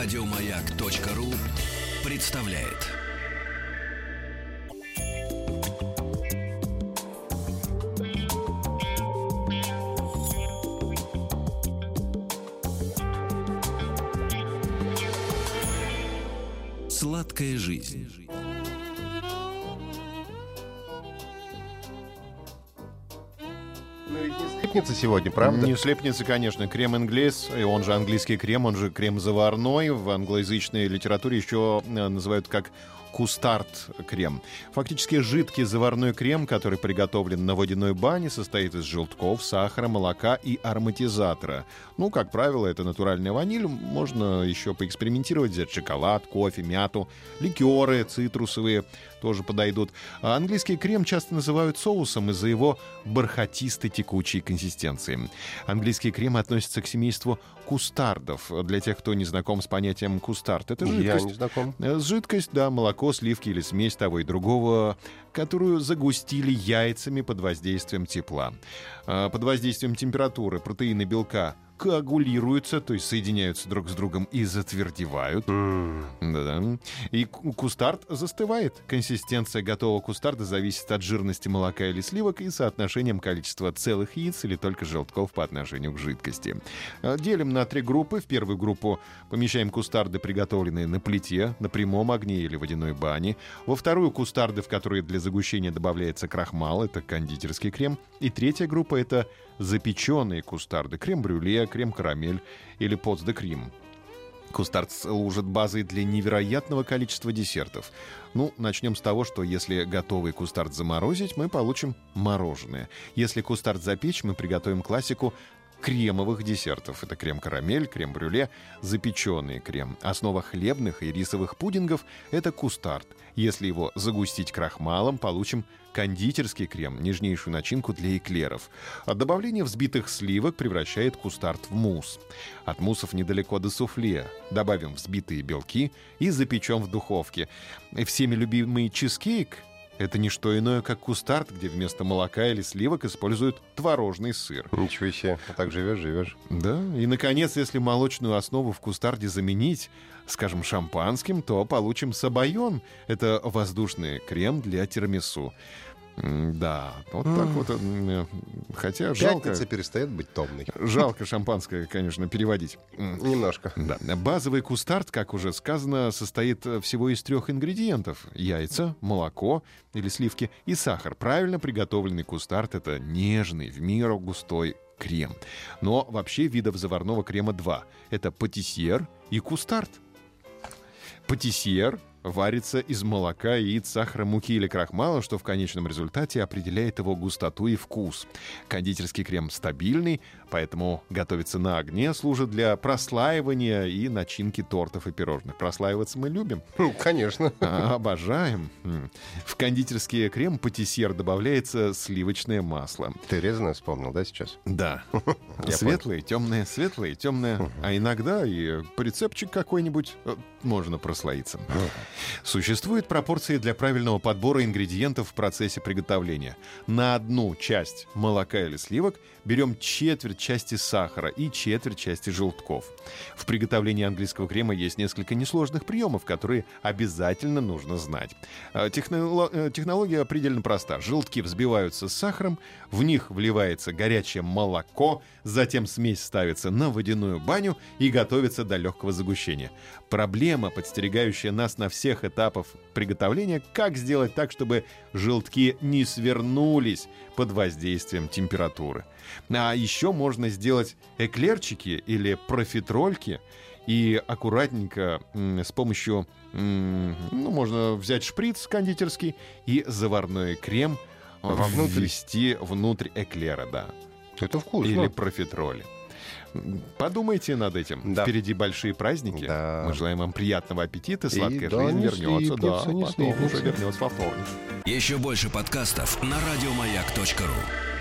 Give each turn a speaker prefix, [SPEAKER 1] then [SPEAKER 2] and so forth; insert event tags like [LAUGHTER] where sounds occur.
[SPEAKER 1] Радиомаяк.ру представляет. Сладкая жизнь.
[SPEAKER 2] Ну ведь не слепница сегодня, правда?
[SPEAKER 3] Не слепница, конечно. Крем инглес, и он же английский крем, он же крем заварной. В англоязычной литературе еще э, называют как кустард-крем. Фактически жидкий заварной крем, который приготовлен на водяной бане, состоит из желтков, сахара, молока и ароматизатора. Ну, как правило, это натуральная ваниль. Можно еще поэкспериментировать, взять шоколад, кофе, мяту, ликеры цитрусовые тоже подойдут. А английский крем часто называют соусом из-за его бархатистой текучей консистенции. Английский крем относится к семейству кустардов. Для тех, кто не знаком с понятием кустард, это жидкость.
[SPEAKER 2] Я не знаком.
[SPEAKER 3] Э, Жидкость, да, молоко, сливки или смесь того и другого, которую загустили яйцами под воздействием тепла. А, Под воздействием температуры протеины белка коагулируются, то есть соединяются друг с другом и затвердевают. Да-да. И ку- кустард застывает. Консистенция готового кустарда зависит от жирности молока или сливок и соотношением количества целых яиц или только желтков по отношению к жидкости. А, Делим на три группы. В первую группу помещаем кустарды, приготовленные на плите, на прямом огне или водяной бане. Во вторую кустарды, в которые для загущения добавляется крахмал, это кондитерский крем. И третья группа — это запеченные кустарды, крем-брюле, крем-карамель или поц-де-крем. Кустард служит базой для невероятного количества десертов. Ну, начнем с того, что если готовый кустард заморозить, мы получим мороженое. Если кустард запечь, мы приготовим классику кремовых десертов. Это крем-карамель, крем-брюле, запеченный крем. Основа хлебных и рисовых пудингов — это кустард. Если его загустить крахмалом, получим кондитерский крем, нежнейшую начинку для эклеров. А добавление взбитых сливок превращает кустард в мусс. От муссов недалеко до суфле. Добавим взбитые белки и запечем в духовке. Всеми любимый чизкейк это не что иное, как кустард, где вместо молока или сливок используют творожный сыр.
[SPEAKER 2] Ничего себе. А так живешь, живешь.
[SPEAKER 3] Да, и, наконец, если молочную основу в кустарде заменить, скажем, шампанским, то получим сабайон. Это воздушный крем для тирамису. Да, вот так вот. Хотя жалко,
[SPEAKER 2] Пятница перестает быть томной.
[SPEAKER 3] жалко шампанское, конечно, переводить.
[SPEAKER 2] Немножко.
[SPEAKER 3] да. Базовый кустард, как уже сказано, состоит всего из трех ингредиентов. Яйца, молоко или сливки и сахар. Правильно приготовленный кустард — это нежный, в меру густой крем. Но вообще видов заварного крема два. Это патисьер и кустард. Патисьер варится из молока, яиц, сахара, муки или крахмала, что в конечном результате определяет его густоту и вкус. Кондитерский крем стабильный, поэтому готовится на огне, служит для прослаивания и начинки тортов и пирожных. Прослаиваться мы любим.
[SPEAKER 2] Хм, Конечно. [LAUGHS]
[SPEAKER 3] А, Обожаем. В кондитерский крем патисьер добавляется сливочное масло.
[SPEAKER 2] Ты резаное вспомнил, да, сейчас?
[SPEAKER 3] Да. [LAUGHS] Светлые, темные, светлые, темные. А иногда и прицепчик какой-нибудь э, можно прослоиться. Существуют пропорции для правильного подбора ингредиентов в процессе приготовления. На одну часть молока или сливок берем четверть части сахара и четверть части желтков. В приготовлении английского крема есть несколько несложных приемов, которые обязательно нужно знать. А, техноло- э, Технология предельно проста. Желтки взбиваются с сахаром, в них вливается горячее молоко, затем смесь ставится на водяную баню и готовится до легкого загущения. Проблема, подстерегающая нас на всех этапах приготовления, как сделать так, чтобы желтки не свернулись под воздействием температуры. А еще можно сделать эклерчики или профитрольки и аккуратненько с помощью, ну, можно взять шприц кондитерский и заварной крем
[SPEAKER 2] Вовнутрь?
[SPEAKER 3] ввести внутрь эклера, да.
[SPEAKER 2] Это вкусно.
[SPEAKER 3] Или профитроли. Подумайте над этим.
[SPEAKER 2] Да.
[SPEAKER 3] Впереди большие праздники.
[SPEAKER 2] Да.
[SPEAKER 3] Мы желаем вам приятного аппетита. Сладкая
[SPEAKER 2] да,
[SPEAKER 3] жизнь
[SPEAKER 2] не
[SPEAKER 3] вернется. Да, потом уже вернется во вторник.
[SPEAKER 1] Еще больше подкастов на радиомаяк.ру.